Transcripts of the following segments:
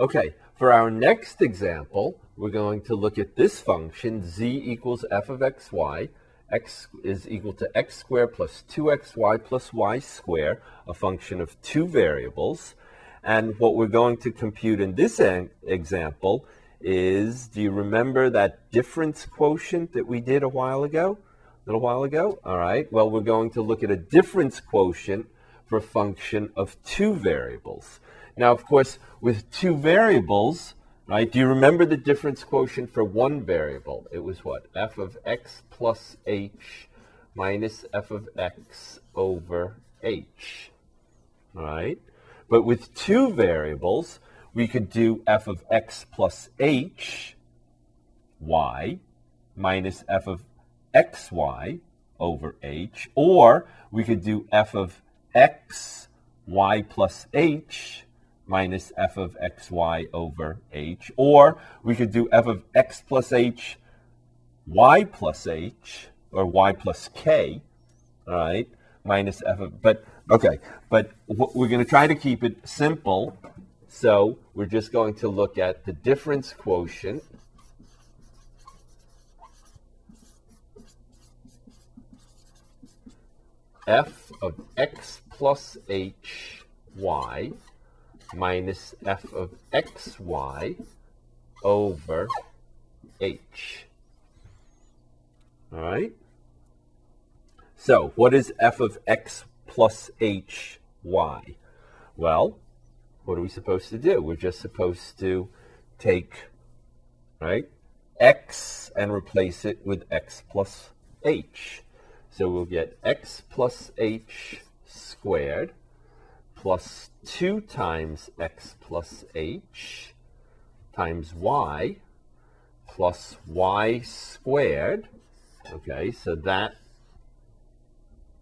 Okay, for our next example, we're going to look at this function, z equals f of xy. x is equal to x squared plus 2xy plus y squared, a function of two variables. And what we're going to compute in this example is, do you remember that difference quotient that we did a while ago? A little while ago? All right. Well, we're going to look at a difference quotient for a function of two variables. Now, of course, with two variables, right, do you remember the difference quotient for one variable? It was what? f of x plus h minus f of x over h, right? But with two variables, we could do f of x plus h y minus f of xy over h, or we could do f of x y plus h minus f of xy over h, or we could do f of x plus h y plus h, or y plus k, all right, minus f of, but Okay, but we're going to try to keep it simple. So we're just going to look at the difference quotient. f of x plus h y minus f of xy over h. All right? So what is f of x plus hy. Well, what are we supposed to do? We're just supposed to take, right, x and replace it with x plus h. So we'll get x plus h squared plus 2 times x plus h times y plus y squared. Okay, so that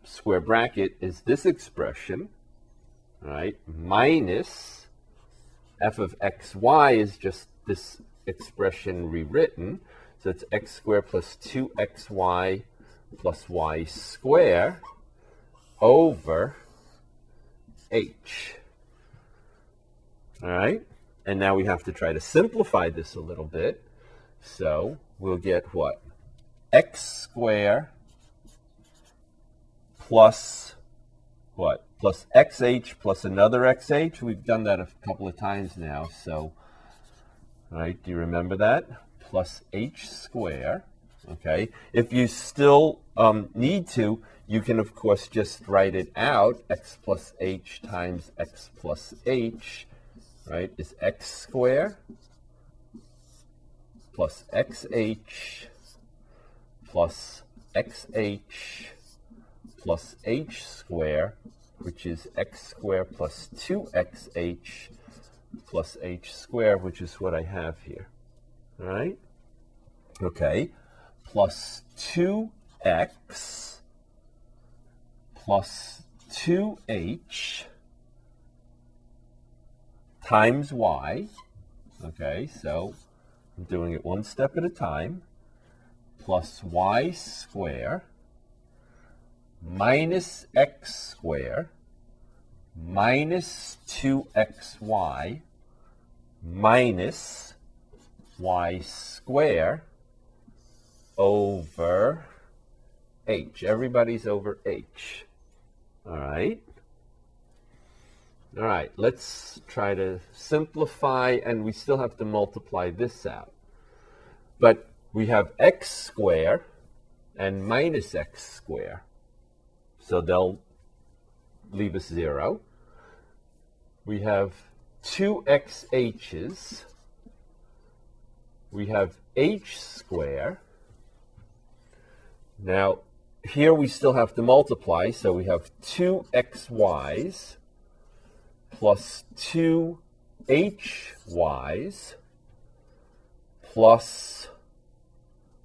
square bracket is this expression, right, minus f of xy is just this expression rewritten. So it's x squared plus 2xy plus y squared over h. All right? And now we have to try to simplify this a little bit. So we'll get what? x squared plus what? Plus xh plus another xh. We've done that a couple of times now. So, right, do you remember that? Plus h square. Okay. If you still um, need to, you can, of course, just write it out. x plus h times x plus h, right, is x square plus xh plus xh plus h square, which is x squared plus 2xh plus h squared, which is what I have here. Right? Okay. Plus 2x plus 2h times y. Okay, so I'm doing it one step at a time. Plus y square minus x squared minus 2xy minus y squared over h. Everybody's over h. All right. All right, let's try to simplify, and we still have to multiply this out. But we have x squared and minus x squared. So they'll leave us zero. We have two xh's. We have h square. Now, here we still have to multiply, so we have two xy's plus two hy's plus,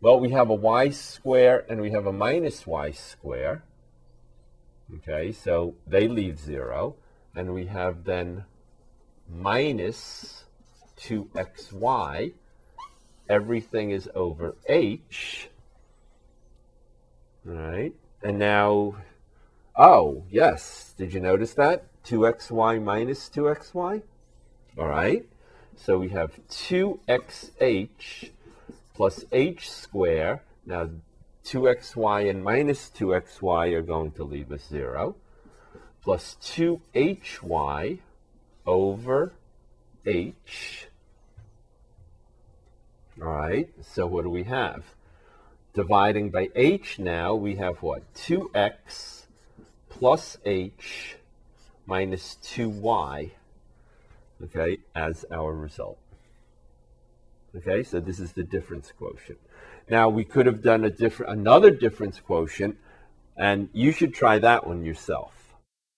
well, we have a y square and we have a minus y square. Okay, so they leave 0. And we have then minus 2xy. Everything is over h. Right. And now, oh, yes. Did you notice that? 2xy minus 2xy? All right. So we have 2xh plus h squared. Now 2xy and minus 2xy are going to leave us 0. Plus 2hy over h. All right, so what do we have? Dividing by h now, we have what? 2x plus h minus 2y, okay, as our result. Okay, so this is the difference quotient. Now we could have done a different, another difference quotient, and you should try that one yourself.